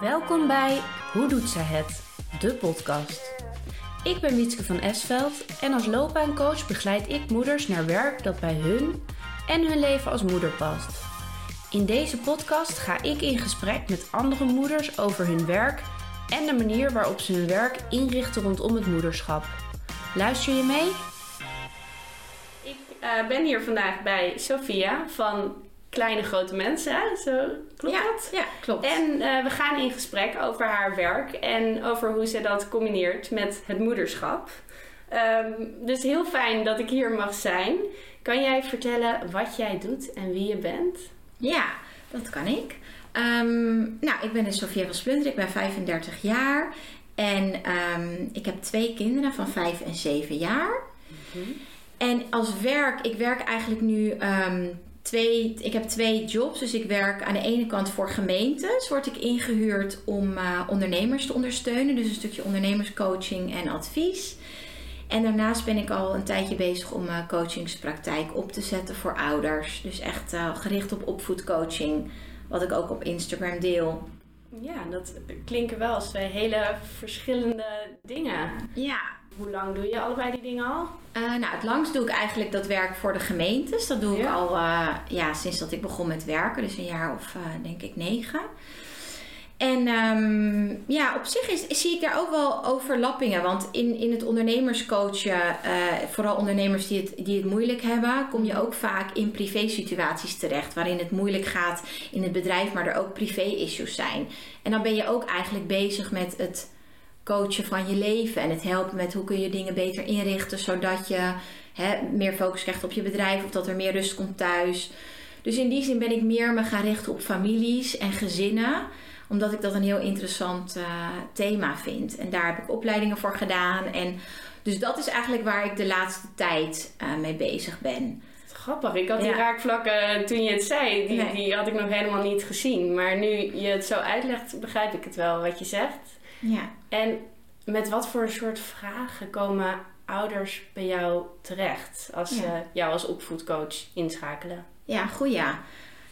Welkom bij Hoe doet zij het? De podcast. Ik ben Wietske van Esveld en als loopbaancoach begeleid ik moeders naar werk dat bij hun en hun leven als moeder past. In deze podcast ga ik in gesprek met andere moeders over hun werk en de manier waarop ze hun werk inrichten rondom het moederschap. Luister je mee? Ik eh, ben hier vandaag bij Sophia van Kleine Grote Mensen. hè? Zo klopt ja, dat? Ja, klopt. En eh, we gaan in gesprek over haar werk en over hoe ze dat combineert met het moederschap. Ehm, dus heel fijn dat ik hier mag zijn. Kan jij vertellen wat jij doet en wie je bent? Ja, dat kan ik. Ehm, nou, ik ben dus Sofia van Splunter. Ik ben 35 jaar. En ehm, ik heb twee kinderen van 5 en 7 jaar. En als werk, ik werk eigenlijk nu twee, ik heb twee jobs. Dus ik werk aan de ene kant voor gemeentes. Word ik ingehuurd om eh, ondernemers te ondersteunen. Dus een stukje ondernemerscoaching en advies. En daarnaast ben ik al een tijdje bezig om uh, coachingspraktijk op te zetten voor ouders. Dus echt eh, gericht op opvoedcoaching. Wat ik ook op Instagram deel. Ja, dat klinken wel als twee hele verschillende dingen. Ja, Hoe lang doe je allebei die dingen al? Eh, nou, het langst doe ik eigenlijk dat werk voor de gemeentes. Dat doe ik al eh, ja, sinds dat ik begon met werken, dus een jaar of eh, denk ik negen. En ehm, ja, op zich is, zie ik daar ook wel overlappingen. Want in, in het ondernemerscoachen, vooral ondernemers die het, die het moeilijk hebben, kom je ook vaak in privé-situaties terecht. Waarin het moeilijk gaat in het bedrijf, maar er ook privé-issues zijn. En dan ben je ook eigenlijk bezig met het coachen van je leven en het helpen met hoe kun je dingen beter inrichten zodat je hè, meer focus krijgt op je bedrijf of dat er meer rust komt thuis. Dus in die zin ben ik meer me gaan richten op families en gezinnen, omdat ik dat een heel interessant eh, thema vind. En daar heb ik opleidingen voor gedaan. En dus dat is eigenlijk waar ik de laatste tijd eh, mee bezig ben. Grappig, ik had die Ja. raakvlakken toen je het zei, die, Nee. die had ik nog helemaal niet gezien. Maar nu je het zo uitlegt, begrijp ik het wel wat je zegt. Ja. En met wat voor soort vragen komen ouders bij jou terecht als Ja. ze jou als opvoedcoach inschakelen? Ja, goed ja.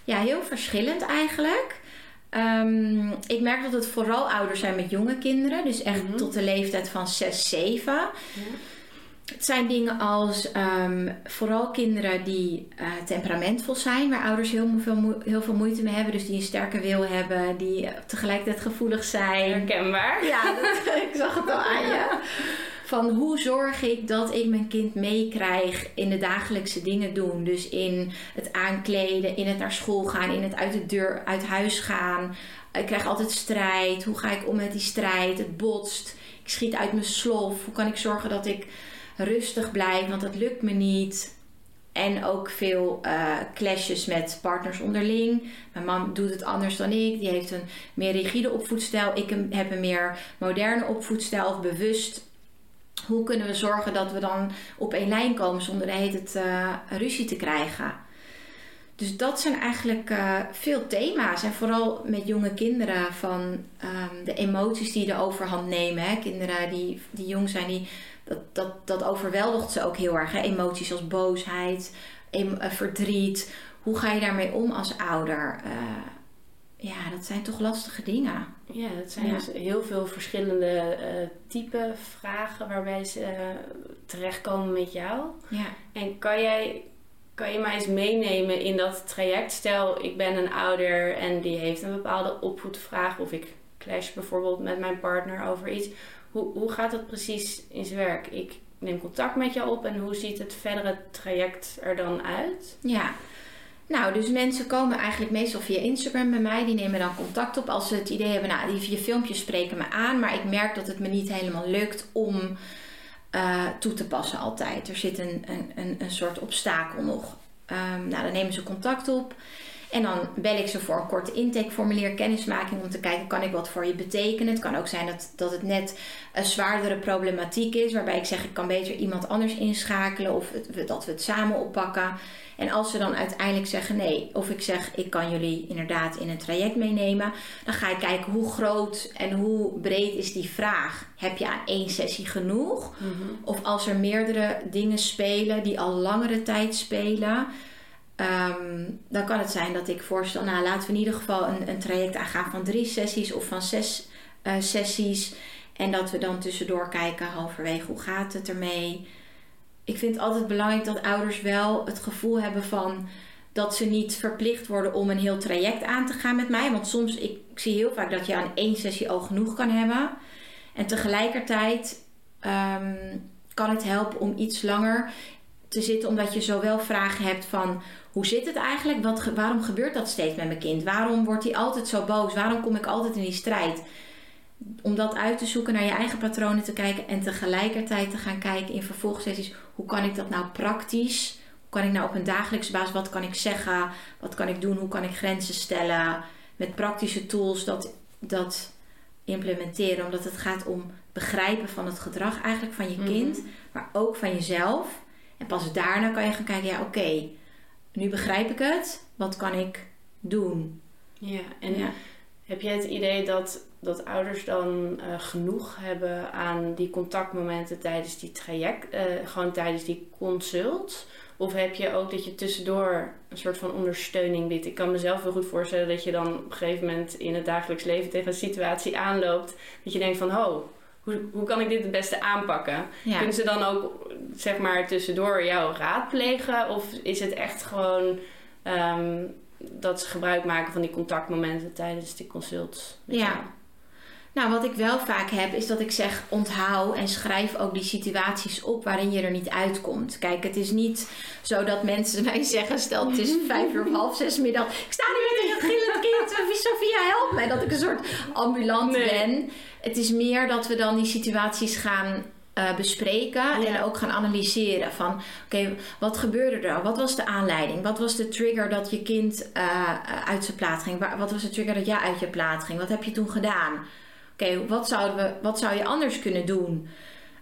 Ja, heel verschillend eigenlijk. Ehm, ik merk dat het vooral ouders zijn met jonge kinderen. Dus echt Mhm. tot de leeftijd van 6, 7. Het zijn dingen als ehm, vooral kinderen die eh, temperamentvol zijn, waar ouders heel veel, heel veel moeite mee hebben. Dus die een sterke wil hebben, die eh, tegelijkertijd gevoelig zijn. Herkenbaar. Ja, dat, ik zag het al aan je. Van hoe zorg ik dat ik mijn kind meekrijg in de dagelijkse dingen doen. Dus in het aankleden, in het naar school gaan, in het uit de deur, uit huis gaan. Ik krijg altijd strijd. Hoe ga ik om met die strijd? Het botst. Ik schiet uit mijn slof. Hoe kan ik zorgen dat ik rustig blijf? Want dat lukt me niet. En ook veel eh, clashes met partners onderling. Mijn man doet het anders dan ik. Die heeft een meer rigide opvoedstijl. Ik heb een meer moderne opvoedstijl of bewust. Hoe kunnen we zorgen dat we dan op één lijn komen zonder de hele tijd eh, ruzie te krijgen? Dus dat zijn eigenlijk eh, veel thema's. En vooral met jonge kinderen van ehm, de emoties die de overhand nemen. Hè? Kinderen die, die jong zijn, die, dat, dat, dat overweldigt ze ook heel erg. Hè? Emoties als boosheid, eh, verdriet. Hoe ga je daarmee om als ouder? Eh, ja, dat zijn toch lastige dingen. Ja, dat zijn Ja. dus heel veel verschillende eh type vragen waarbij ze terechtkomen met jou. Ja. En kan jij, kan je mij eens meenemen in dat traject? Stel, ik ben een ouder en die heeft een bepaalde opvoedvraag. Of ik clash bijvoorbeeld met mijn partner over iets. Hoe, hoe gaat dat precies in zijn werk? Ik neem contact met jou op en hoe ziet het verdere traject er dan uit? Ja. Nou, dus mensen komen eigenlijk meestal via Instagram bij mij. Die nemen dan contact op als ze het idee hebben, nou, die je filmpjes spreken me aan. Maar ik merk dat het me niet helemaal lukt om eh, toe te passen altijd. Er zit een, een, een, een soort obstakel nog. Ehm, nou, dan nemen ze contact op. En dan bel ik ze voor een korte intakeformulier, kennismaking om te kijken, kan ik wat voor je betekenen? Het kan ook zijn dat, dat het net een zwaardere problematiek is, waarbij ik zeg, ik kan beter iemand anders inschakelen of het- dat we het samen oppakken. En als ze dan uiteindelijk zeggen nee, of ik zeg, ik kan jullie inderdaad in een traject meenemen, dan ga ik kijken hoe groot en hoe breed is die vraag. Heb je aan één sessie genoeg? Of als er meerdere dingen spelen die al langere tijd spelen, Ehm, dan kan het zijn dat ik voorstel, nou laten we in ieder geval een, een traject aangaan van drie sessies of van zes uh, sessies. En dat we dan tussendoor kijken, halverwege, hoe gaat het ermee? Ik vind het altijd belangrijk dat ouders wel het gevoel hebben van dat ze niet verplicht worden om een heel traject aan te gaan met mij. Want soms, ik, ik zie heel vaak dat je aan één sessie al genoeg kan hebben. En tegelijkertijd ehm, kan het helpen om iets langer te zitten, omdat je zowel vragen hebt van hoe zit het eigenlijk? Wat, waarom gebeurt dat steeds met mijn kind? Waarom wordt hij altijd zo boos? Waarom kom ik altijd in die strijd? Om dat uit te zoeken, naar je eigen patronen te kijken en tegelijkertijd te gaan kijken in vervolgsessies, hoe kan ik dat nou praktisch? Hoe kan ik nou op een dagelijkse basis, wat kan ik zeggen? Wat kan ik doen? Hoe kan ik grenzen stellen? Met praktische tools dat, dat implementeren, omdat het gaat om begrijpen van het gedrag eigenlijk van je mhm. kind, maar ook van jezelf. En pas daarna kan je gaan kijken, ja oké, nu begrijp ik het, wat kan ik doen? Ja, en ja. heb jij het idee dat, dat ouders dan uh, genoeg hebben aan die contactmomenten tijdens die traject, uh, gewoon tijdens die consult? Of heb je ook dat je tussendoor een soort van ondersteuning biedt? Ik kan mezelf wel goed voorstellen dat je dan op een gegeven moment in het dagelijks leven tegen een situatie aanloopt. Dat je denkt van, oh, hoe, hoe kan ik dit het beste aanpakken? Kunnen ze dan ook, zeg maar, tussendoor jou raadplegen? Of is het echt gewoon ehm, dat ze gebruik maken van die contactmomenten tijdens die consult? Ja. Nou, wat ik wel vaak heb, is dat ik zeg onthoud en schrijf ook die situaties op waarin je er niet uitkomt. Kijk, het is niet zo dat mensen mij zeggen, stel het is vijf uur of half zes middag. Ik sta nu met een gillend kind, Sophia help mij. Dat ik een soort ambulant ben. Het is meer dat we dan die situaties gaan uh, bespreken en ook gaan analyseren. Van oké, wat gebeurde er? Wat was de aanleiding? Wat was de trigger dat je kind uh, uit zijn plaat ging? Wat was de trigger dat jij uit je plaat ging? Wat heb je toen gedaan? Oké, wat, zouden we, wat zou je anders kunnen doen?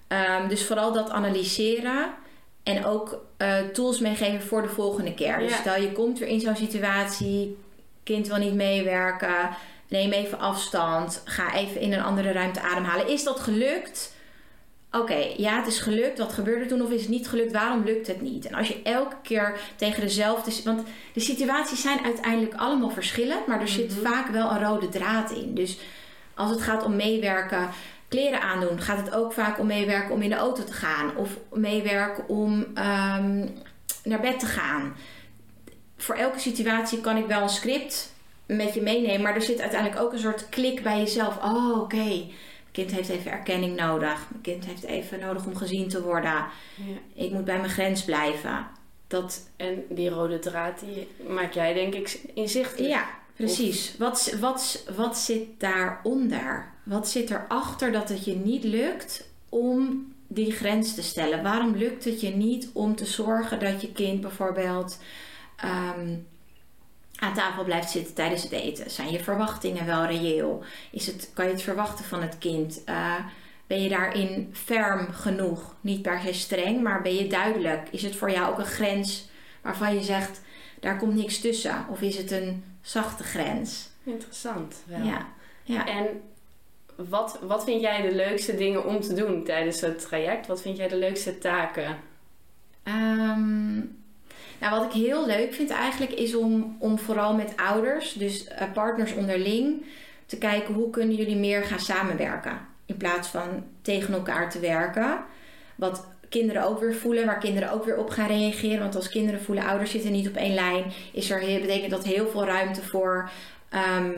Um, dus vooral dat analyseren. En ook uh, tools meegeven voor de volgende keer. Dus stel je komt weer in zo'n situatie, kind wil niet meewerken, neem even afstand, ga even in een andere ruimte ademhalen. Is dat gelukt? Oké, ja, het is gelukt. Wat gebeurde toen? Of is het niet gelukt? Waarom lukt het niet? En als je elke keer tegen dezelfde. Want de situaties zijn uiteindelijk allemaal verschillend, maar er zit mhm. vaak wel een rode draad in. Dus als het gaat om meewerken, kleren aandoen, gaat het ook vaak om meewerken om in de auto te gaan. Of meewerken om ehm, naar bed te gaan. Voor elke situatie kan ik wel een script met je meenemen. Maar er zit uiteindelijk ook een soort klik bij jezelf. Oh, oké. Okay. Mijn kind heeft even erkenning nodig. Mijn kind heeft even nodig om gezien te worden. Ja. Ik moet bij mijn grens blijven. Dat... En die rode draad, die maak jij denk ik inzichtelijk. Ja, Precies. Wat, wat, wat zit daaronder? Wat zit erachter dat het je niet lukt om die grens te stellen? Waarom lukt het je niet om te zorgen dat je kind bijvoorbeeld ehm, aan tafel blijft zitten tijdens het eten? Zijn je verwachtingen wel reëel? Is het, kan je het verwachten van het kind? Uh, ben je daarin ferm genoeg? Niet per se streng, maar ben je duidelijk? Is het voor jou ook een grens waarvan je zegt, daar komt niks tussen? Of is het een zachte grens. Interessant. Wel. Ja. ja. En wat, wat vind jij de leukste dingen om te doen tijdens het traject? Wat vind jij de leukste taken? Um, nou, wat ik heel leuk vind eigenlijk is om, om vooral met ouders, dus uh, partners onderling, te kijken hoe kunnen jullie meer gaan samenwerken. In plaats van tegen elkaar te werken. Wat kinderen ook weer voelen, waar kinderen ook weer op gaan reageren. Want als kinderen voelen, ouders zitten niet op één lijn, is er, betekent dat heel veel ruimte voor ehm,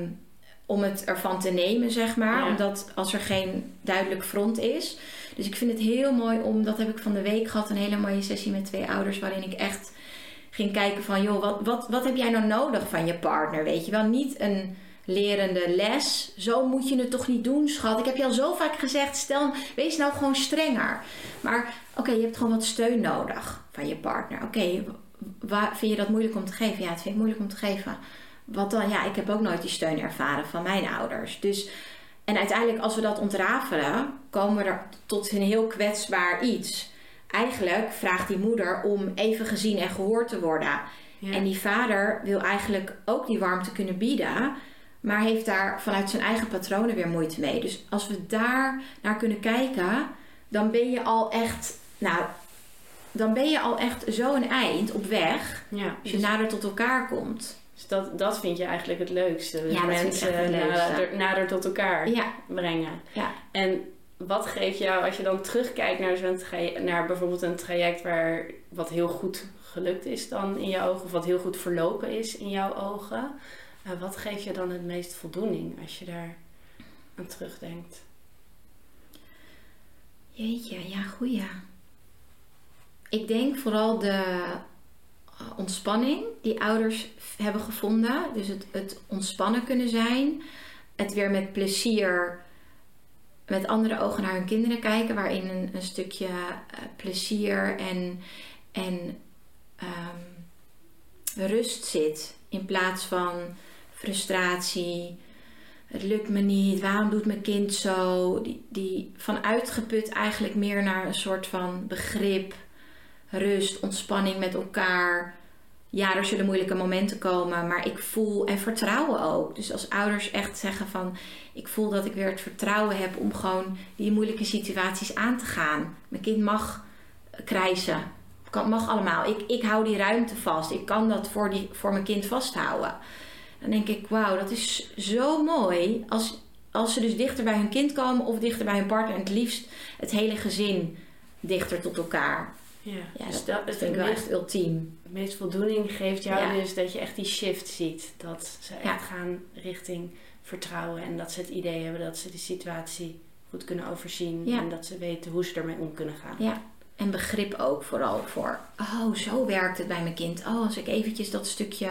om het ervan te nemen, zeg maar. Omdat als er geen duidelijk front is. Dus ik vind het heel mooi om, dat heb ik van de week gehad, een hele mooie sessie met twee ouders, waarin ik echt ging kijken van, joh, wat, wat, wat heb jij nou nodig van je partner? Weet je wel, niet een lerende les. Zo moet je het toch niet doen, schat. Ik heb je al zo vaak gezegd, stel, wees nou gewoon strenger. Maar oké, je hebt gewoon wat steun nodig van je partner. Oké, waar vind je dat moeilijk om te geven? Ja, het vind ik moeilijk om te geven. Wat dan? Ja, ik heb ook nooit die steun ervaren van mijn ouders. Dus, en uiteindelijk, als we dat ontrafelen, komen we er tot een heel kwetsbaar iets. Eigenlijk vraagt die moeder om even gezien en gehoord te worden. En die vader wil eigenlijk ook die warmte kunnen bieden maar heeft daar vanuit zijn eigen patronen weer moeite mee. Dus als we daar naar kunnen kijken, dan ben je al echt, nou, dan ben je al echt zo een eind op weg. Ja, Als je nader tot elkaar komt. dus dat, dat vind je eigenlijk het leukste. Dus Ja, mensen echt het leukste. nader, nader tot elkaar Ja, brengen. ja. En wat geeft jou, als je dan terugkijkt naar, naar bijvoorbeeld een traject waar wat heel goed gelukt is dan in je ogen, of wat heel goed verlopen is in jouw ogen, eh, wat geeft je dan het meest voldoening als je daar aan terugdenkt? Jeetje, ja, goeie. Ik denk vooral de eh, ontspanning die ouders hebben gevonden. Dus het, het ontspannen kunnen zijn. Het weer met plezier met andere ogen naar hun kinderen kijken. Waarin een, een stukje eh, plezier en, en ehm, rust zit. In plaats van frustratie. Het lukt me niet. Waarom doet mijn kind zo? Die, die van uitgeput eigenlijk meer naar een soort van begrip, rust, ontspanning met elkaar. Ja, er zullen moeilijke momenten komen, maar ik voel en vertrouwen ook. Dus als ouders echt zeggen van, ik voel dat ik weer het vertrouwen heb om gewoon die moeilijke situaties aan te gaan. Mijn kind mag krijsen, kan, mag allemaal. Ik, ik hou die ruimte vast. Ik kan dat voor, die, voor mijn kind vasthouden. Dan denk ik, wauw, dat is zo mooi. Als, als ze dus dichter bij hun kind komen of dichter bij hun partner. En het liefst het hele gezin dichter tot elkaar. Ja, Ja, dus dat, dat, dat het, vind ik wel meest, echt ultiem. het meest voldoening geeft jou Ja. dus dat je echt die shift ziet. Dat ze echt gaan richting vertrouwen en dat ze het idee hebben dat ze de situatie goed kunnen overzien Ja. en dat ze weten hoe ze ermee om kunnen gaan. Ja. En begrip ook vooral voor, oh, zo werkt het bij mijn kind. Oh, als ik eventjes dat stukje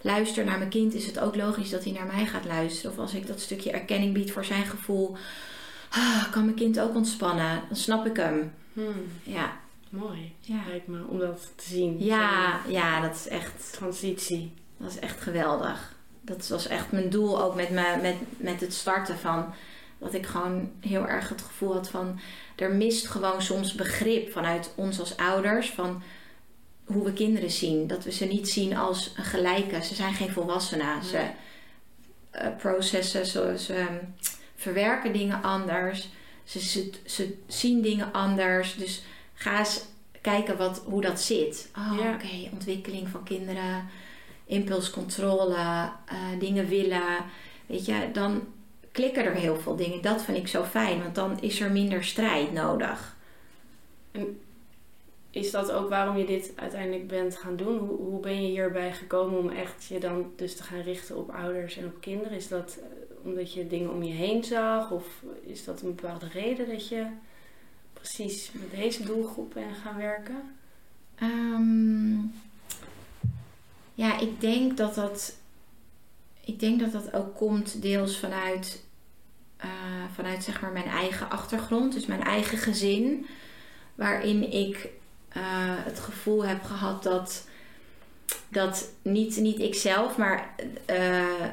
luister naar mijn kind, is het ook logisch dat hij naar mij gaat luisteren. Of als ik dat stukje erkenning bied voor zijn gevoel, ah, kan mijn kind ook ontspannen. Dan snap ik hem. Hmm, Ja, mooi, ja. lijkt me, om dat te zien. Ja, ja, dat is echt transitie. Dat is echt geweldig. Dat was echt mijn doel ook met, me, met, met het starten van. Dat ik gewoon heel erg het gevoel had van. Er mist gewoon soms begrip vanuit ons als ouders. Van hoe we kinderen zien. Dat we ze niet zien als een gelijke. Ze zijn geen volwassenen. Ze eh, processen, ze, ze ehm, verwerken dingen anders. Ze, ze, ze zien dingen anders. Dus ga eens kijken wat, hoe dat zit. Oh, Ja. oké. Ontwikkeling van kinderen. Impulscontrole. eh, dingen willen. Weet je, dan klikken er heel veel dingen. Dat vind ik zo fijn. Want dan is er minder strijd nodig. Is dat ook waarom je dit uiteindelijk bent gaan doen? Hoe, hoe ben je hierbij gekomen om echt je dan dus te gaan richten op ouders en op kinderen? Is dat eh, omdat je dingen om je heen zag? Of is dat een bepaalde reden dat je precies met deze doelgroep bent gaan werken? Ehm, ja, ik denk dat dat. Ik denk dat dat ook komt deels vanuit, eh, vanuit zeg maar mijn eigen achtergrond, dus mijn eigen gezin, waarin ik eh, het gevoel heb gehad dat dat niet, niet ikzelf, maar eh,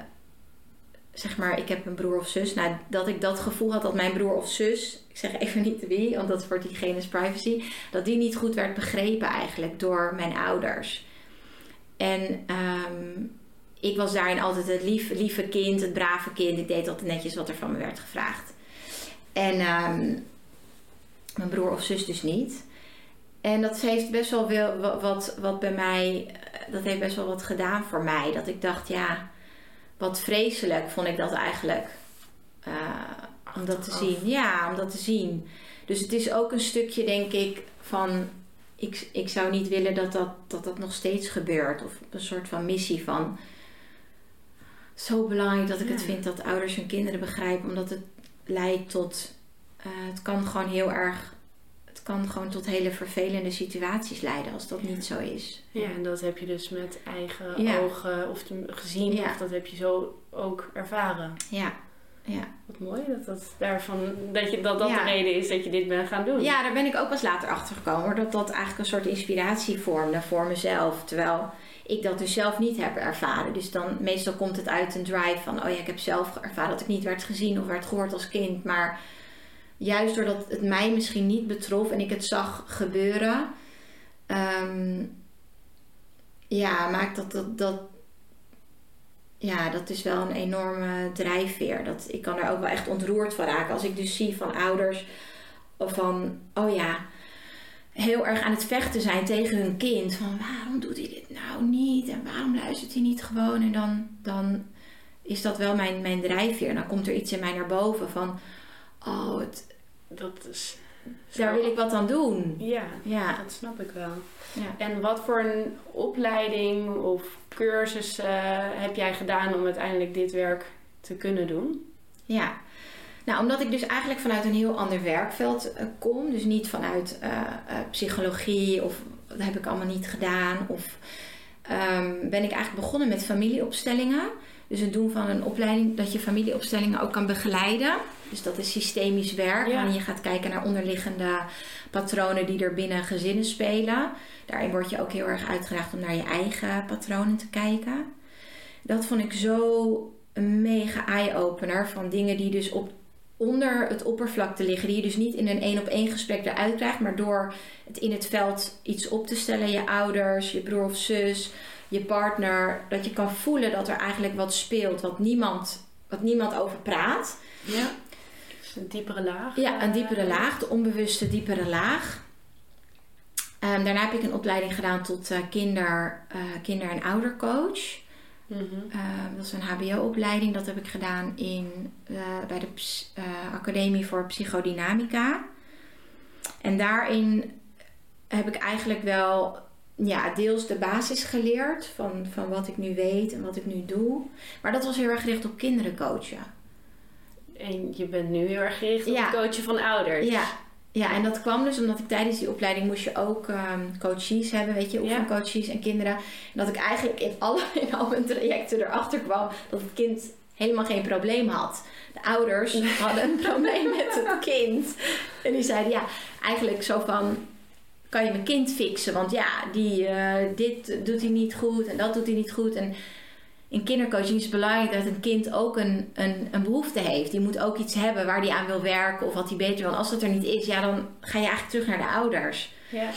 zeg maar, ik heb een broer of zus. Nou, dat ik dat gevoel had dat mijn broer of zus, ik zeg even niet wie, want dat voor diegene's privacy, dat die niet goed werd begrepen eigenlijk door mijn ouders. En ehm, ik was daarin altijd het lief, lieve kind, het brave kind. Ik deed altijd netjes wat er van me werd gevraagd. En ehm, mijn broer of zus dus niet. En dat heeft best wel wat, wat bij mij, eh, dat heeft best wel wat gedaan voor mij. Dat ik dacht, ja, wat vreselijk vond ik dat eigenlijk. eh, om dat te zien. Ja, om dat te zien. Dus het is ook een stukje, denk ik, van. Ik, ik zou niet willen dat dat, dat dat nog steeds gebeurt. Of een soort van missie van. Zo belangrijk dat ik het vind dat ouders hun kinderen begrijpen, omdat het leidt tot. eh, het kan gewoon heel erg. Kan gewoon tot hele vervelende situaties leiden als dat Ja. niet zo is. Ja, en dat heb je dus met eigen Ja. ogen of te- gezien, Ja. of dat heb je zo ook ervaren. Ja, ja. Wat mooi dat dat daarvan, dat, je, dat, dat de reden is dat je dit bent gaan doen. Ja, daar ben ik ook pas later achter gekomen. hoor, Dat dat eigenlijk een soort inspiratie vormde voor mezelf. Terwijl ik dat dus zelf niet heb ervaren. Dus dan meestal komt het uit een drive van... oh ja, ik heb zelf ervaren dat ik niet werd gezien of werd gehoord als kind. Maar juist doordat het mij misschien niet betrof en ik het zag gebeuren... ehm, ja, maakt dat, dat. Ja, dat is wel een enorme drijfveer. Dat, ik kan er ook wel echt ontroerd van raken. Als ik dus zie van ouders van, oh ja, heel erg aan het vechten zijn tegen hun kind. Van waarom doet hij dit nou niet? En waarom luistert hij niet gewoon? En dan, dan is dat wel mijn, mijn drijfveer. En dan komt er iets in mij naar boven van... Oh, het, Dat is... daar wil ik wat aan doen. Ja, Ja. dat snap ik wel. Ja. En wat voor een opleiding of cursus heb jij gedaan om uiteindelijk dit werk te kunnen doen? Ja. Nou, omdat ik dus eigenlijk vanuit een heel ander werkveld eh, kom. Dus niet vanuit eh, eh, psychologie of dat heb ik allemaal niet gedaan. Of ehm, ben ik eigenlijk begonnen met familieopstellingen. Dus het doen van een opleiding dat je familieopstellingen ook kan begeleiden. Dus dat is systemisch werk. Ja. Waarin je gaat kijken naar onderliggende patronen die er binnen gezinnen spelen. Daarin word je ook heel erg uitgedaagd om naar je eigen patronen te kijken. Dat vond ik zo een mega eye-opener van dingen die dus op, onder het oppervlakte liggen. Die je dus niet in een één op één gesprek eruit krijgt, maar door het in het veld iets op te stellen. Je ouders, je broer of zus, je partner. Dat je kan voelen dat er eigenlijk wat speelt wat niemand, wat niemand over praat. Ja. Dus een diepere laag. Ja, een diepere Eh, laag, de onbewuste diepere laag. Ehm, daarna heb ik een opleiding gedaan tot eh, kinder, eh, kinder- en oudercoach. mhm. Ehm, dat is een HBO-opleiding. Dat heb ik gedaan in, bij de Academie voor Psychodynamica. En daarin heb ik eigenlijk wel ja, deels de basis geleerd van, van wat ik nu weet en wat ik nu doe. Maar dat was heel erg gericht op kinderen coachen. En je bent nu heel erg gericht op Ja. het coachen van ouders. Ja. ja, en dat kwam dus omdat ik tijdens die opleiding moest je ook ehm, coaches hebben, weet je, oefencoaches en kinderen. En dat ik eigenlijk in, alle, in al mijn trajecten erachter kwam dat het kind helemaal geen probleem had. De ouders hadden een probleem met het kind. En die zeiden ja, eigenlijk zo van, kan je mijn kind fixen? Want ja, die, eh, dit doet hij niet goed en dat doet hij niet goed. En in kindercoaching is het belangrijk dat een kind ook een, een, een behoefte heeft. Die moet ook iets hebben waar hij aan wil werken of wat hij beter wil. Als dat er niet is, ja, dan ga je eigenlijk terug naar de ouders. Ja.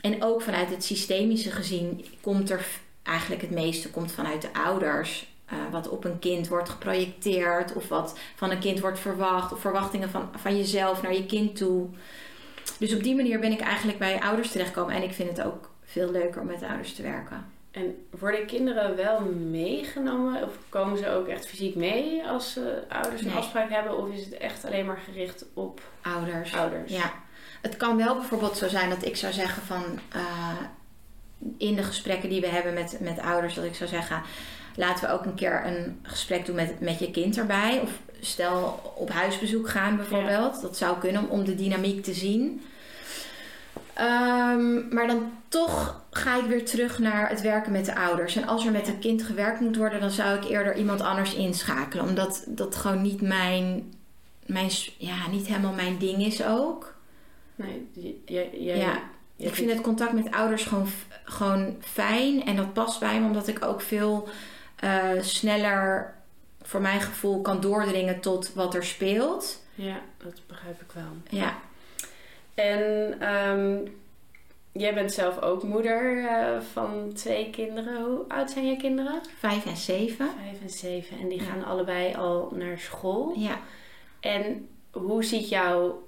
En ook vanuit het systemische gezien komt er eigenlijk het meeste komt vanuit de ouders. Eh, wat op een kind wordt geprojecteerd of wat van een kind wordt verwacht. Of verwachtingen van, van jezelf naar je kind toe. Dus op die manier ben ik eigenlijk bij ouders terechtgekomen. En ik vind het ook veel leuker om met ouders te werken. En worden kinderen wel meegenomen? Of komen ze ook echt fysiek mee als eh, ouders een afspraak hebben? Of is het echt alleen maar gericht op Ouders. ouders? Ja, het kan wel bijvoorbeeld zo zijn dat ik zou zeggen van eh, in de gesprekken die we hebben met, met ouders, dat ik zou zeggen, laten we ook een keer een gesprek doen met, met je kind erbij. Of stel op huisbezoek gaan bijvoorbeeld. Dat zou kunnen om de dynamiek te zien. Ehm, maar dan toch ga ik weer terug naar het werken met de ouders. En als er met een kind gewerkt moet worden, dan zou ik eerder iemand anders inschakelen. Omdat dat gewoon niet mijn, mijn ja, niet helemaal mijn ding is ook. Nee, j- jij, jij, Ja, jij ik vind het contact met ouders gewoon, gewoon fijn. En dat past bij me, omdat ik ook veel eh, sneller, voor mijn gevoel, kan doordringen tot wat er speelt. Ja, dat begrijp ik wel. Ja, En ehm, jij bent zelf ook moeder eh, van twee kinderen. Hoe oud zijn je kinderen? vijf en zeven. Vijf en zeven. En die Ja. gaan allebei al naar school. Ja. En hoe ziet jouw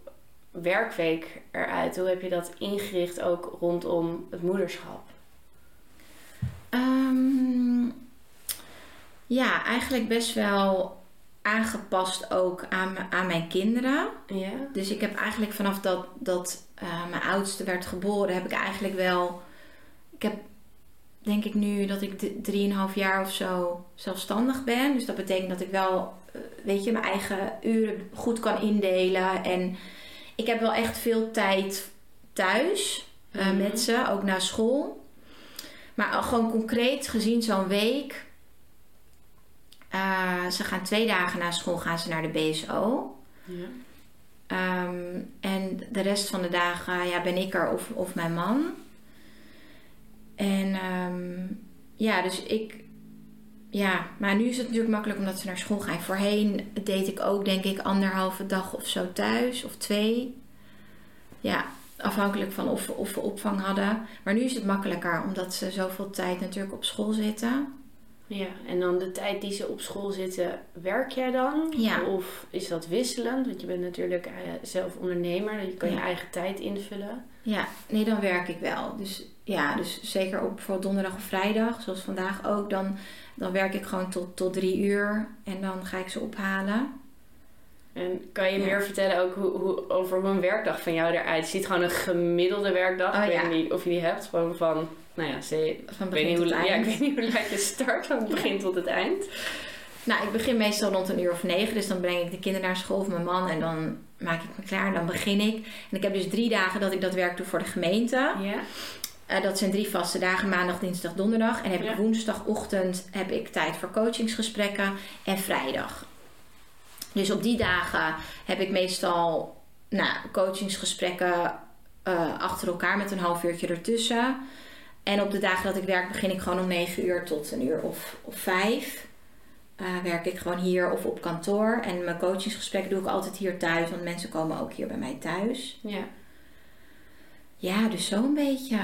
werkweek eruit? Hoe heb je dat ingericht ook rondom het moederschap? Ehm, ja, eigenlijk best wel aangepast ook aan, aan mijn kinderen. Ja? Dus ik heb eigenlijk vanaf dat, dat eh, mijn oudste werd geboren, heb ik eigenlijk wel. Ik heb denk ik nu dat ik d- drieënhalf jaar of zo zelfstandig ben. Dus dat betekent dat ik wel, eh, weet je, mijn eigen uren goed kan indelen. En ik heb wel echt veel tijd thuis eh, Mhm. met ze, ook na school. Maar gewoon concreet gezien zo'n week. Eh, ze gaan twee dagen na school gaan ze naar de BSO. Ja. Ehm, en de rest van de dagen ja, ben ik er of, of mijn man. En ehm, ja, dus ik. Ja, maar nu is het natuurlijk makkelijk omdat ze naar school gaan. Voorheen deed ik ook, denk ik, anderhalve dag of zo thuis of twee. Ja, afhankelijk van of, of we opvang hadden. Maar nu is het makkelijker omdat ze zoveel tijd natuurlijk op school zitten. Ja, en dan de tijd die ze op school zitten, werk jij dan? Ja. Of is dat wisselend? Want je bent natuurlijk eh, zelf ondernemer, je kan je eigen tijd invullen. Ja, nee, dan werk ik wel. Dus ja, dus zeker op bijvoorbeeld donderdag of vrijdag, zoals vandaag ook, dan, dan werk ik gewoon tot, tot drie uur en dan ga ik ze ophalen. En kan je Ja. meer vertellen ook hoe, hoe, over hoe een werkdag van jou eruit ziet? Gewoon een gemiddelde werkdag. Oh, ik ja. weet niet of je die hebt. Gewoon van, nou ja, ze, Van ik, weet begin niet hoe, ja, ik weet niet hoe laat je start van het begin tot het eind. Nou, ik begin meestal rond een uur of negen. Dus dan breng ik de kinderen naar school of mijn man. En dan maak ik me klaar en dan begin ik. En ik heb dus drie dagen dat ik dat werk doe voor de gemeente. Ja. Eh, dat zijn drie vaste dagen. Maandag, dinsdag, donderdag. En heb Ja. ik woensdagochtend heb ik tijd voor coachingsgesprekken. En vrijdag. Dus op die dagen heb ik meestal nou, coachingsgesprekken eh, achter elkaar met een half uurtje ertussen. En op de dagen dat ik werk begin ik gewoon om 9 uur tot een uur of, of 5. Eh, werk ik gewoon hier of op kantoor. En mijn coachingsgesprekken doe ik altijd hier thuis, want mensen komen ook hier bij mij thuis. ja. Ja, dus zo'n beetje.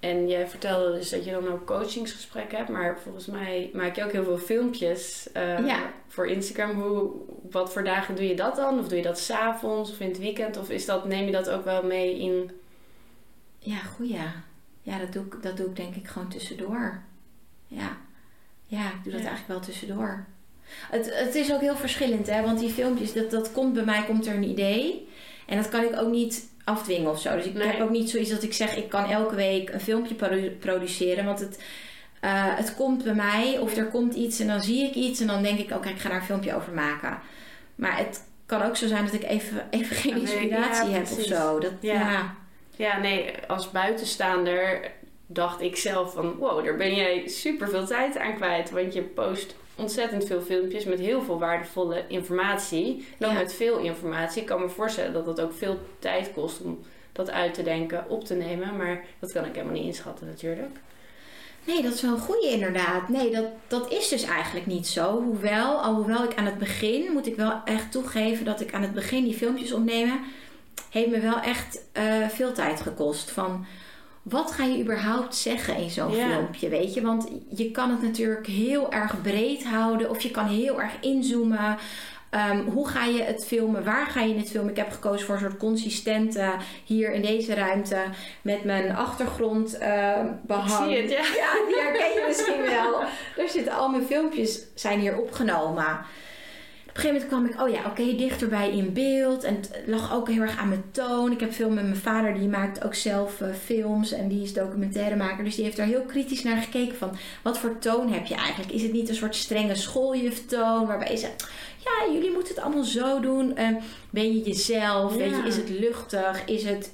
En jij vertelde dus dat je dan ook coachingsgesprekken hebt. Maar volgens mij maak je ook heel veel filmpjes eh, Ja. voor Instagram. Hoe, wat voor dagen doe je dat dan? Of doe je dat s'avonds of in het weekend? Of is dat, neem je dat ook wel mee in... Ja, goeie. Ja, dat doe, ik, dat doe ik denk ik gewoon tussendoor. Ja, ja ik doe dat Ja. eigenlijk wel tussendoor. Het, het is ook heel verschillend, hè? Want die filmpjes, dat, dat komt bij mij, komt er een idee. En dat kan ik ook niet afdwingen of zo. Dus ik Nee. heb ook niet zoiets dat ik zeg, ik kan elke week een filmpje produ- produceren. Want het, eh, het komt bij mij of er komt iets en dan zie ik iets. En dan denk ik, oké, ik ga daar een filmpje over maken. Maar het kan ook zo zijn dat ik even, even geen Ja, inspiratie ja, heb of zo. Dat, Ja. ja. Ja, nee, als buitenstaander dacht ik zelf van... Wow, daar ben jij super veel tijd aan kwijt. Want je post ontzettend veel filmpjes met heel veel waardevolle informatie. En ook Ja. met veel informatie. Ik kan me voorstellen dat dat ook veel tijd kost om dat uit te denken, op te nemen. Maar dat kan ik helemaal niet inschatten natuurlijk. Nee, dat is wel een goede inderdaad. Nee, dat, dat is dus eigenlijk niet zo. Hoewel, alhoewel ik aan het begin, moet ik wel echt toegeven dat ik aan het begin die filmpjes opnemen, heeft me wel echt eh, veel tijd gekost. Van, wat ga je überhaupt zeggen in zo'n filmpje, weet je? Want je kan het natuurlijk heel erg breed houden of je kan heel erg inzoomen. Ehm, hoe ga je het filmen? Waar ga je het filmen? Ik heb gekozen voor een soort consistente hier in deze ruimte met mijn achtergrond eh behang. Ik zie het, ja. Ja, die herken je misschien wel. Daar zitten al mijn filmpjes zijn hier opgenomen. Op een gegeven moment kwam ik, oh ja, oké, dichterbij in beeld. En het lag ook heel erg aan mijn toon. Ik heb veel met mijn vader, die maakt ook zelf eh, films en die is documentairemaker. Dus die heeft daar heel kritisch naar gekeken van, wat voor toon heb je eigenlijk? Is het niet een soort strenge schooljuftoon waarbij je zegt, ja, jullie moeten het allemaal zo doen. Eh, ben je jezelf? Weet je, is het luchtig? Is het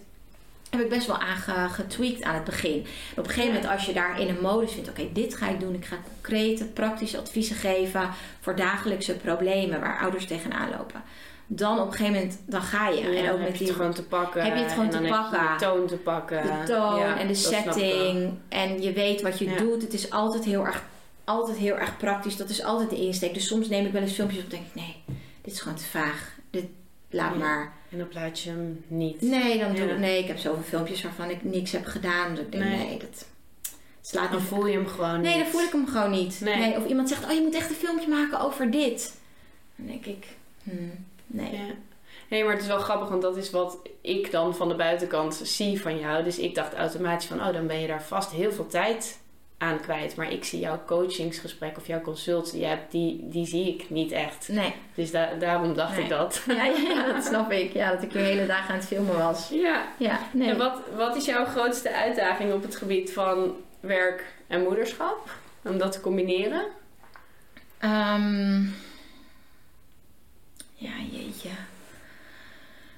heb ik best wel aan ge- getweakt aan het begin. Op een gegeven moment, als je daar in een modus vindt, oké, dit ga ik doen. Ik ga concrete, praktische adviezen geven voor dagelijkse problemen waar ouders tegenaan lopen. Dan op een gegeven moment, dan ga je. Ja, en ook heb met je die het gewoon te pakken. heb je het gewoon en te dan heb je pakken. de toon te pakken. de toon Ja, en de setting. En je weet wat je Ja. doet. Het is altijd heel erg, altijd heel erg praktisch. Dat is altijd de insteek. Dus soms neem ik wel eens filmpjes op en denk ik, nee, dit is gewoon te vaag. Dit laat maar. En dan plaats je hem niet. Nee, dan doe Ja. ik, nee, ik heb zoveel filmpjes waarvan ik niks heb gedaan. Dat ik denk, Nee. nee, dat slaat Dan voel je hem gewoon Nee, niet. dan voel ik hem gewoon niet. Nee. Nee. Of iemand zegt, oh je moet echt een filmpje maken over dit. Dan denk ik, hmm, nee. Ja. Nee, maar het is wel grappig, want dat is wat ik dan van de buitenkant zie van jou. Dus ik dacht automatisch van, oh, dan ben je daar vast heel veel tijd aan kwijt. Maar ik zie jouw coachingsgesprek of jouw consults, die, je hebt, die, die zie ik niet echt. Nee. Dus da- daarom dacht Nee. ik dat. Ja, ja, dat snap ik. Ja, dat ik de hele dag aan het filmen was. Ja. Ja, nee. En wat, wat is jouw grootste uitdaging op het gebied van werk en moederschap? Om dat te combineren? Ehm, ja, jeetje.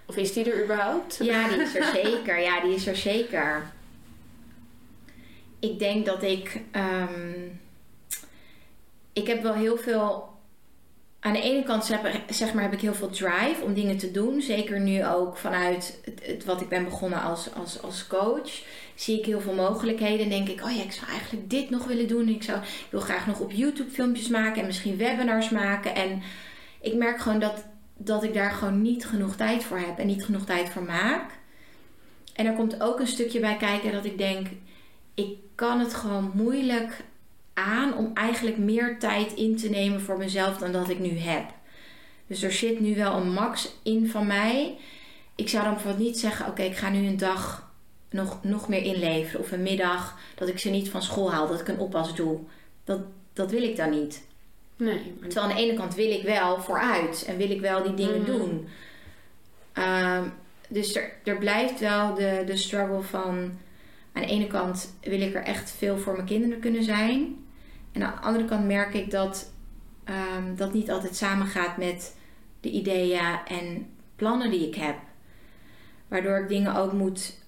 Of is die er überhaupt? Ja, die is er zeker. Ja, die is er zeker. Ik denk dat ik. ehm, ik heb wel heel veel. Aan de ene kant zeg, zeg maar, heb ik heel veel drive om dingen te doen. Zeker nu ook vanuit wat ik ben begonnen als, als, als coach. Zie ik heel veel mogelijkheden. En denk ik, oh ja, ik zou eigenlijk dit nog willen doen. Ik, zou, ik wil graag nog op YouTube filmpjes maken. En misschien webinars maken. En ik merk gewoon dat, dat ik daar gewoon niet genoeg tijd voor heb. En niet genoeg tijd voor maak. En er komt ook een stukje bij kijken dat ik denk... Ik kan het gewoon moeilijk aan om eigenlijk meer tijd in te nemen voor mezelf dan dat ik nu heb. Dus er zit nu wel een max in van mij. Ik zou dan bijvoorbeeld niet zeggen: Oké, ik ga nu een dag nog, nog meer inleveren. Of een middag dat ik ze niet van school haal, dat ik een oppas doe. Dat, dat wil ik dan niet. Nee. Terwijl aan de ene kant wil ik wel vooruit en wil ik wel die dingen Mhm. doen. Ehm, dus er, er blijft wel de, de struggle van... Aan de ene kant wil ik er echt veel voor mijn kinderen kunnen zijn. En aan de andere kant merk ik dat ehm, dat niet altijd samengaat met de ideeën en plannen die ik heb. Waardoor ik dingen ook moet,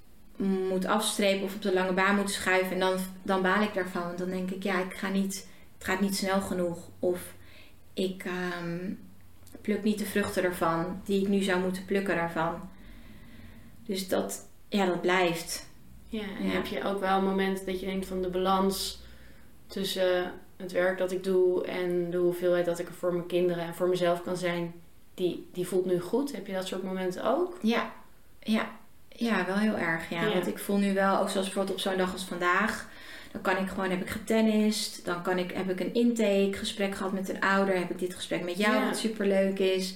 moet afstrepen of op de lange baan moet schuiven. En dan, dan baal ik daarvan. Want dan denk ik, ja, ik ga niet, het gaat niet snel genoeg. Of ik ehm, pluk niet de vruchten ervan die ik nu zou moeten plukken daarvan. Dus dat, ja, dat blijft. Ja, en Ja. heb je ook wel momenten dat je denkt van de balans tussen het werk dat ik doe en de hoeveelheid dat ik er voor mijn kinderen en voor mezelf kan zijn, die, die voelt nu goed. Heb je dat soort momenten ook? Ja, ja, ja, wel heel erg. Ja. Ja. Want ik voel nu wel, ook zoals bijvoorbeeld op zo'n dag als vandaag, dan kan ik gewoon, heb ik getennist, dan kan ik, heb ik een intake gesprek gehad met een ouder, heb ik dit gesprek met jou, Ja. wat superleuk is.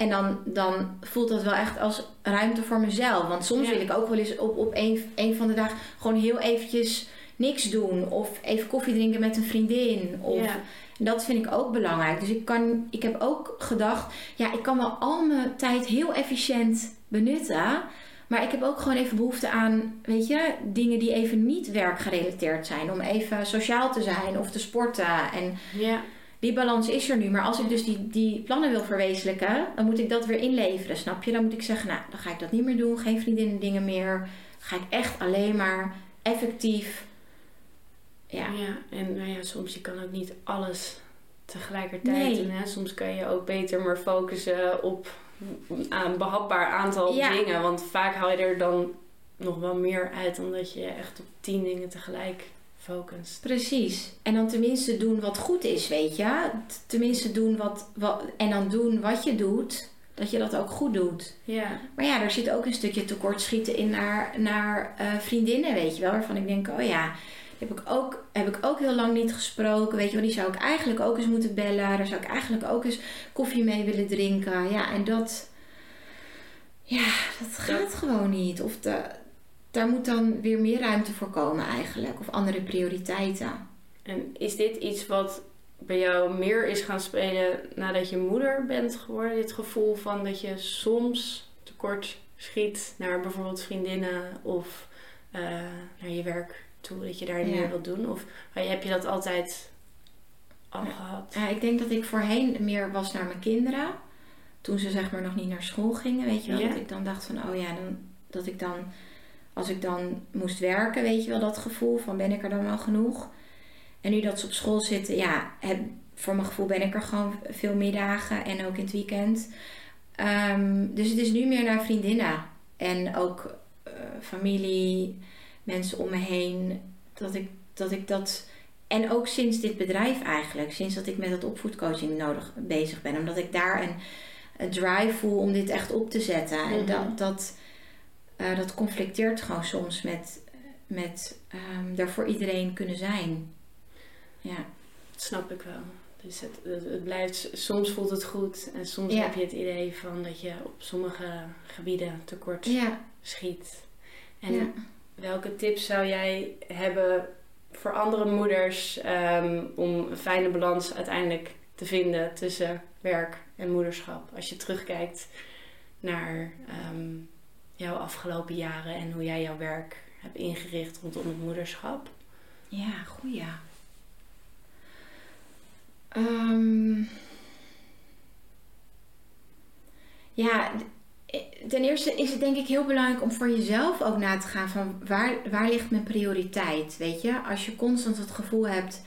En dan, dan voelt dat wel echt als ruimte voor mezelf. Want soms Ja. wil ik ook wel eens op, op een, een van de dagen gewoon heel eventjes niks doen. Of even koffie drinken met een vriendin. Of, Ja. dat vind ik ook belangrijk. Dus ik, kan, ik heb ook gedacht, ja, ik kan wel al mijn tijd heel efficiënt benutten. Maar ik heb ook gewoon even behoefte aan, weet je, dingen die even niet werkgerelateerd zijn. Om even sociaal te zijn of te sporten. En Ja. Die balans is er nu. Maar als ik dus die, die plannen wil verwezenlijken, dan moet ik dat weer inleveren, snap je? Dan moet ik zeggen, nou, dan ga ik dat niet meer doen. Geen vriendinnen dingen meer. Dan ga ik echt alleen maar effectief. Ja. Ja, en nou ja, soms je kan ook niet alles tegelijkertijd Nee. doen. Hè? Soms kan je ook beter maar focussen op een behapbaar aantal Ja. dingen. Want vaak haal je er dan nog wel meer uit dan dat je echt op tien dingen tegelijk Precies. En dan tenminste doen wat goed is, weet je. Tenminste doen wat, wat... En dan doen wat je doet, dat je dat ook goed doet. Ja, Maar ja, er zit ook een stukje tekortschieten in naar, naar eh, vriendinnen, weet je wel. Waarvan ik denk, oh ja, heb ik, ook, heb ik ook heel lang niet gesproken. Weet je wel, die zou ik eigenlijk ook eens moeten bellen. Daar zou ik eigenlijk ook eens koffie mee willen drinken. Ja, en dat... Ja, dat gaat gewoon niet. Of de, daar moet dan weer meer ruimte voor komen eigenlijk. Of andere prioriteiten. en is dit iets wat bij jou meer is gaan spelen nadat je moeder bent geworden? Dit gevoel van dat je soms tekort schiet naar bijvoorbeeld vriendinnen of eh, naar je werk toe, dat je daar Ja. meer wilt doen? Of heb je dat altijd al gehad? Ja, ik denk dat ik voorheen meer was naar mijn kinderen. Toen ze zeg maar nog niet naar school gingen, weet je wel. Ja. Dat ik dan dacht van, oh ja, dan, dat ik dan... Als ik dan moest werken, weet je wel, dat gevoel van ben ik er dan wel genoeg? En nu dat ze op school zitten, ja, heb, voor mijn gevoel ben ik er gewoon veel middagen en ook in het weekend. Ehm, dus het is nu meer naar vriendinnen. En ook eh, familie, mensen om me heen. Dat ik, dat ik dat... En ook sinds dit bedrijf eigenlijk. Sinds dat ik met dat opvoedcoaching nodig bezig ben. Omdat ik daar een, een drive voel om dit echt op te zetten. En Mhm. dat, dat, eh, dat conflicteert gewoon soms met, met er voor iedereen kunnen zijn. Ja. Dat snap ik wel. Dus het, het, het blijft, soms voelt het goed en soms Ja. heb je het idee van dat je op sommige gebieden tekort Ja. schiet. En Ja. welke tips zou jij hebben voor andere moeders ehm, om een fijne balans uiteindelijk te vinden tussen werk en moederschap? Als je terugkijkt naar ehm, jouw afgelopen jaren en hoe jij jouw werk hebt ingericht rondom het moederschap. Ja, goeie. Ehm, ja, d- ten eerste is het denk ik heel belangrijk om voor jezelf ook na te gaan van waar, waar ligt mijn prioriteit, weet je? Als je constant het gevoel hebt,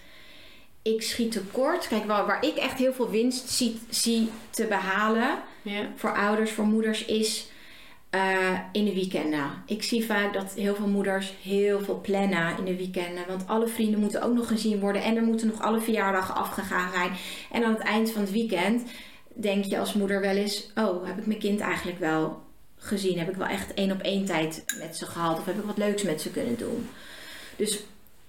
ik schiet tekort. Kijk, waar, waar ik echt heel veel winst zie, zie te behalen, Ja. voor ouders, voor moeders is eh, in de weekenden. Ik zie vaak dat heel veel moeders heel veel plannen in de weekenden. Want alle vrienden moeten ook nog gezien worden. En er moeten nog alle verjaardagen afgegaan zijn. En aan het eind van het weekend denk je als moeder wel eens... Oh, heb ik mijn kind eigenlijk wel gezien? Heb ik wel echt één op één tijd met ze gehad? Of heb ik wat leuks met ze kunnen doen? Dus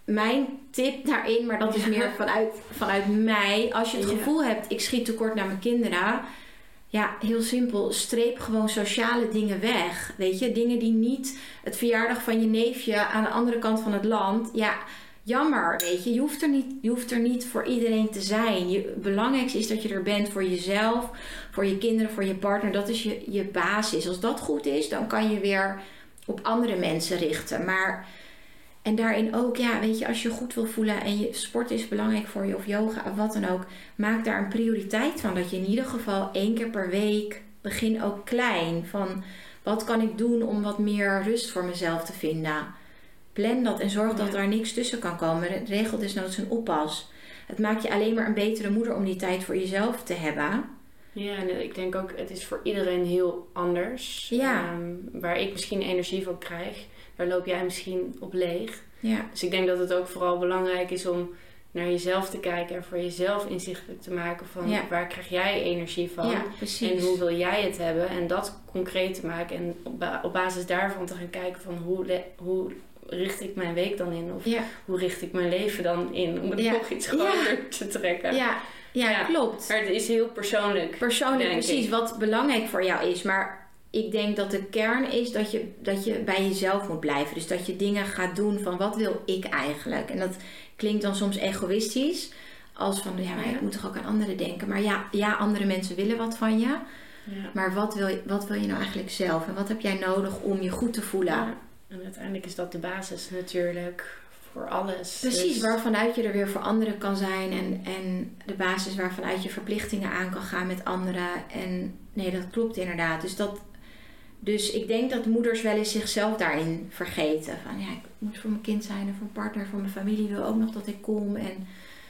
mijn tip daarin, maar dat is meer vanuit, vanuit mij. Als je het Ja. gevoel hebt, ik schiet tekort naar mijn kinderen. Ja, heel simpel. Streep gewoon sociale dingen weg. Weet je, dingen die niet het verjaardag van je neefje aan de andere kant van het land. Ja, jammer. Weet je, je hoeft er niet, je hoeft er niet voor iedereen te zijn. Je, het belangrijkste is dat je er bent voor jezelf, voor je kinderen, voor je partner. Dat is je, je basis. Als dat goed is, dan kan je weer op andere mensen richten. Maar. En daarin ook, ja, weet je, als je goed wil voelen en je sport is belangrijk voor je of yoga of wat dan ook, maak daar een prioriteit van. Dat je in ieder geval één keer per week, begin ook klein. Van wat kan ik doen om wat meer rust voor mezelf te vinden? Plan dat en zorg dat Ja. er niks tussen kan komen. Regel desnoods een oppas. Het maakt je alleen maar een betere moeder om die tijd voor jezelf te hebben. Ja, en ik denk ook, het is voor iedereen heel anders. Ja. Ehm, waar ik misschien energie van krijg, daar loop jij misschien op leeg. Ja, Dus ik denk dat het ook vooral belangrijk is om naar jezelf te kijken en voor jezelf inzichtelijk te maken van Ja. waar krijg jij energie van ja precies. en hoe wil jij het hebben en dat concreet te maken en op, ba- op basis daarvan te gaan kijken van hoe, hoe richt ik mijn week dan in of ja, hoe richt ik mijn leven dan in om het nog iets groter te trekken. ja, ja, klopt. Maar het is heel persoonlijk. persoonlijk precies ik. wat belangrijk voor jou is. Maar ik denk dat de kern is dat je, dat je bij jezelf moet blijven. Dus dat je dingen gaat doen van wat wil ik eigenlijk. En dat klinkt dan soms egoïstisch. Als van ja, maar ik moet toch ook aan anderen denken. Maar ja, ja, andere mensen willen wat van je. Ja. Maar wat wil, je, wat wil je nou eigenlijk zelf? En wat heb jij nodig om je goed te voelen? Ja. En uiteindelijk is dat de basis natuurlijk voor alles. Precies, Dus- waarvanuit je er weer voor anderen kan zijn en, en de basis waarvanuit je verplichtingen aan kan gaan met anderen. En nee, dat klopt inderdaad. Dus, dat, dus ik denk dat moeders wel eens zichzelf daarin vergeten. Van ja, ik moet voor mijn kind zijn en voor mijn partner, voor mijn familie wil ook nog dat ik kom. En,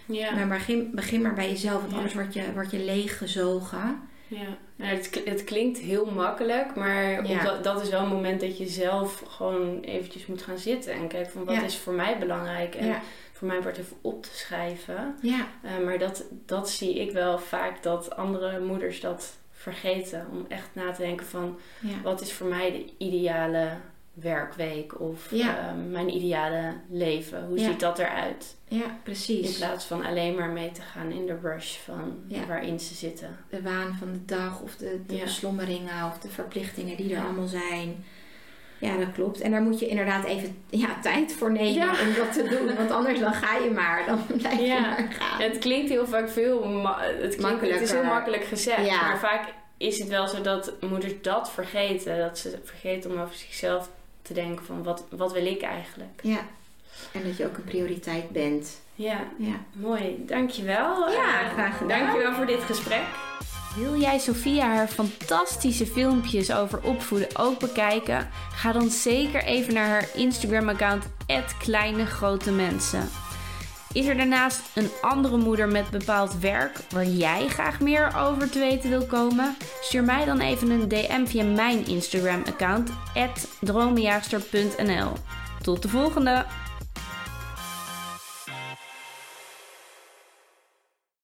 Ja. Maar begin, begin maar bij jezelf, want Ja. anders word je, word je leeggezogen. Ja, nou, het, het klinkt heel makkelijk, maar Ja. dat, dat is wel een moment dat je zelf gewoon eventjes moet gaan zitten en kijken van wat Ja. is voor mij belangrijk en Ja, voor mij wordt even op te schrijven. ja, Eh, maar dat, dat zie ik wel vaak dat andere moeders dat vergeten om echt na te denken van ja. wat is voor mij de ideale werkweek of Ja. eh, mijn ideale leven, hoe Ja. ziet dat eruit? ja, In precies. plaats van alleen maar mee te gaan in de rush van Ja. waarin ze zitten. de waan van de dag of de, beslommeringen of de verplichtingen die er allemaal zijn. Ja, dat klopt. En daar moet je inderdaad even ja, tijd voor nemen Ja. om dat te doen. Want anders dan ga je maar. Dan blijf je Ja. maar gaan. Het klinkt heel vaak veel ma- het, klinkt, het is heel makkelijk gezegd, Ja. maar vaak is het wel zo dat moeders dat vergeten. Dat ze vergeten om over zichzelf te denken van wat, wat wil ik eigenlijk. Ja. En dat je ook een prioriteit bent. Ja, Ja. mooi. Dankjewel. Ja, Eh, graag gedaan. Dankjewel voor dit gesprek. Wil jij Sophia haar fantastische filmpjes over opvoeden ook bekijken? Ga dan zeker even naar haar Instagram-account @kleinegrotemensen. Is er daarnaast een andere moeder met bepaald werk waar jij graag meer over te weten wil komen? Stuur mij dan even een DM via mijn Instagram-account dromenjaagster.nl. Tot de volgende!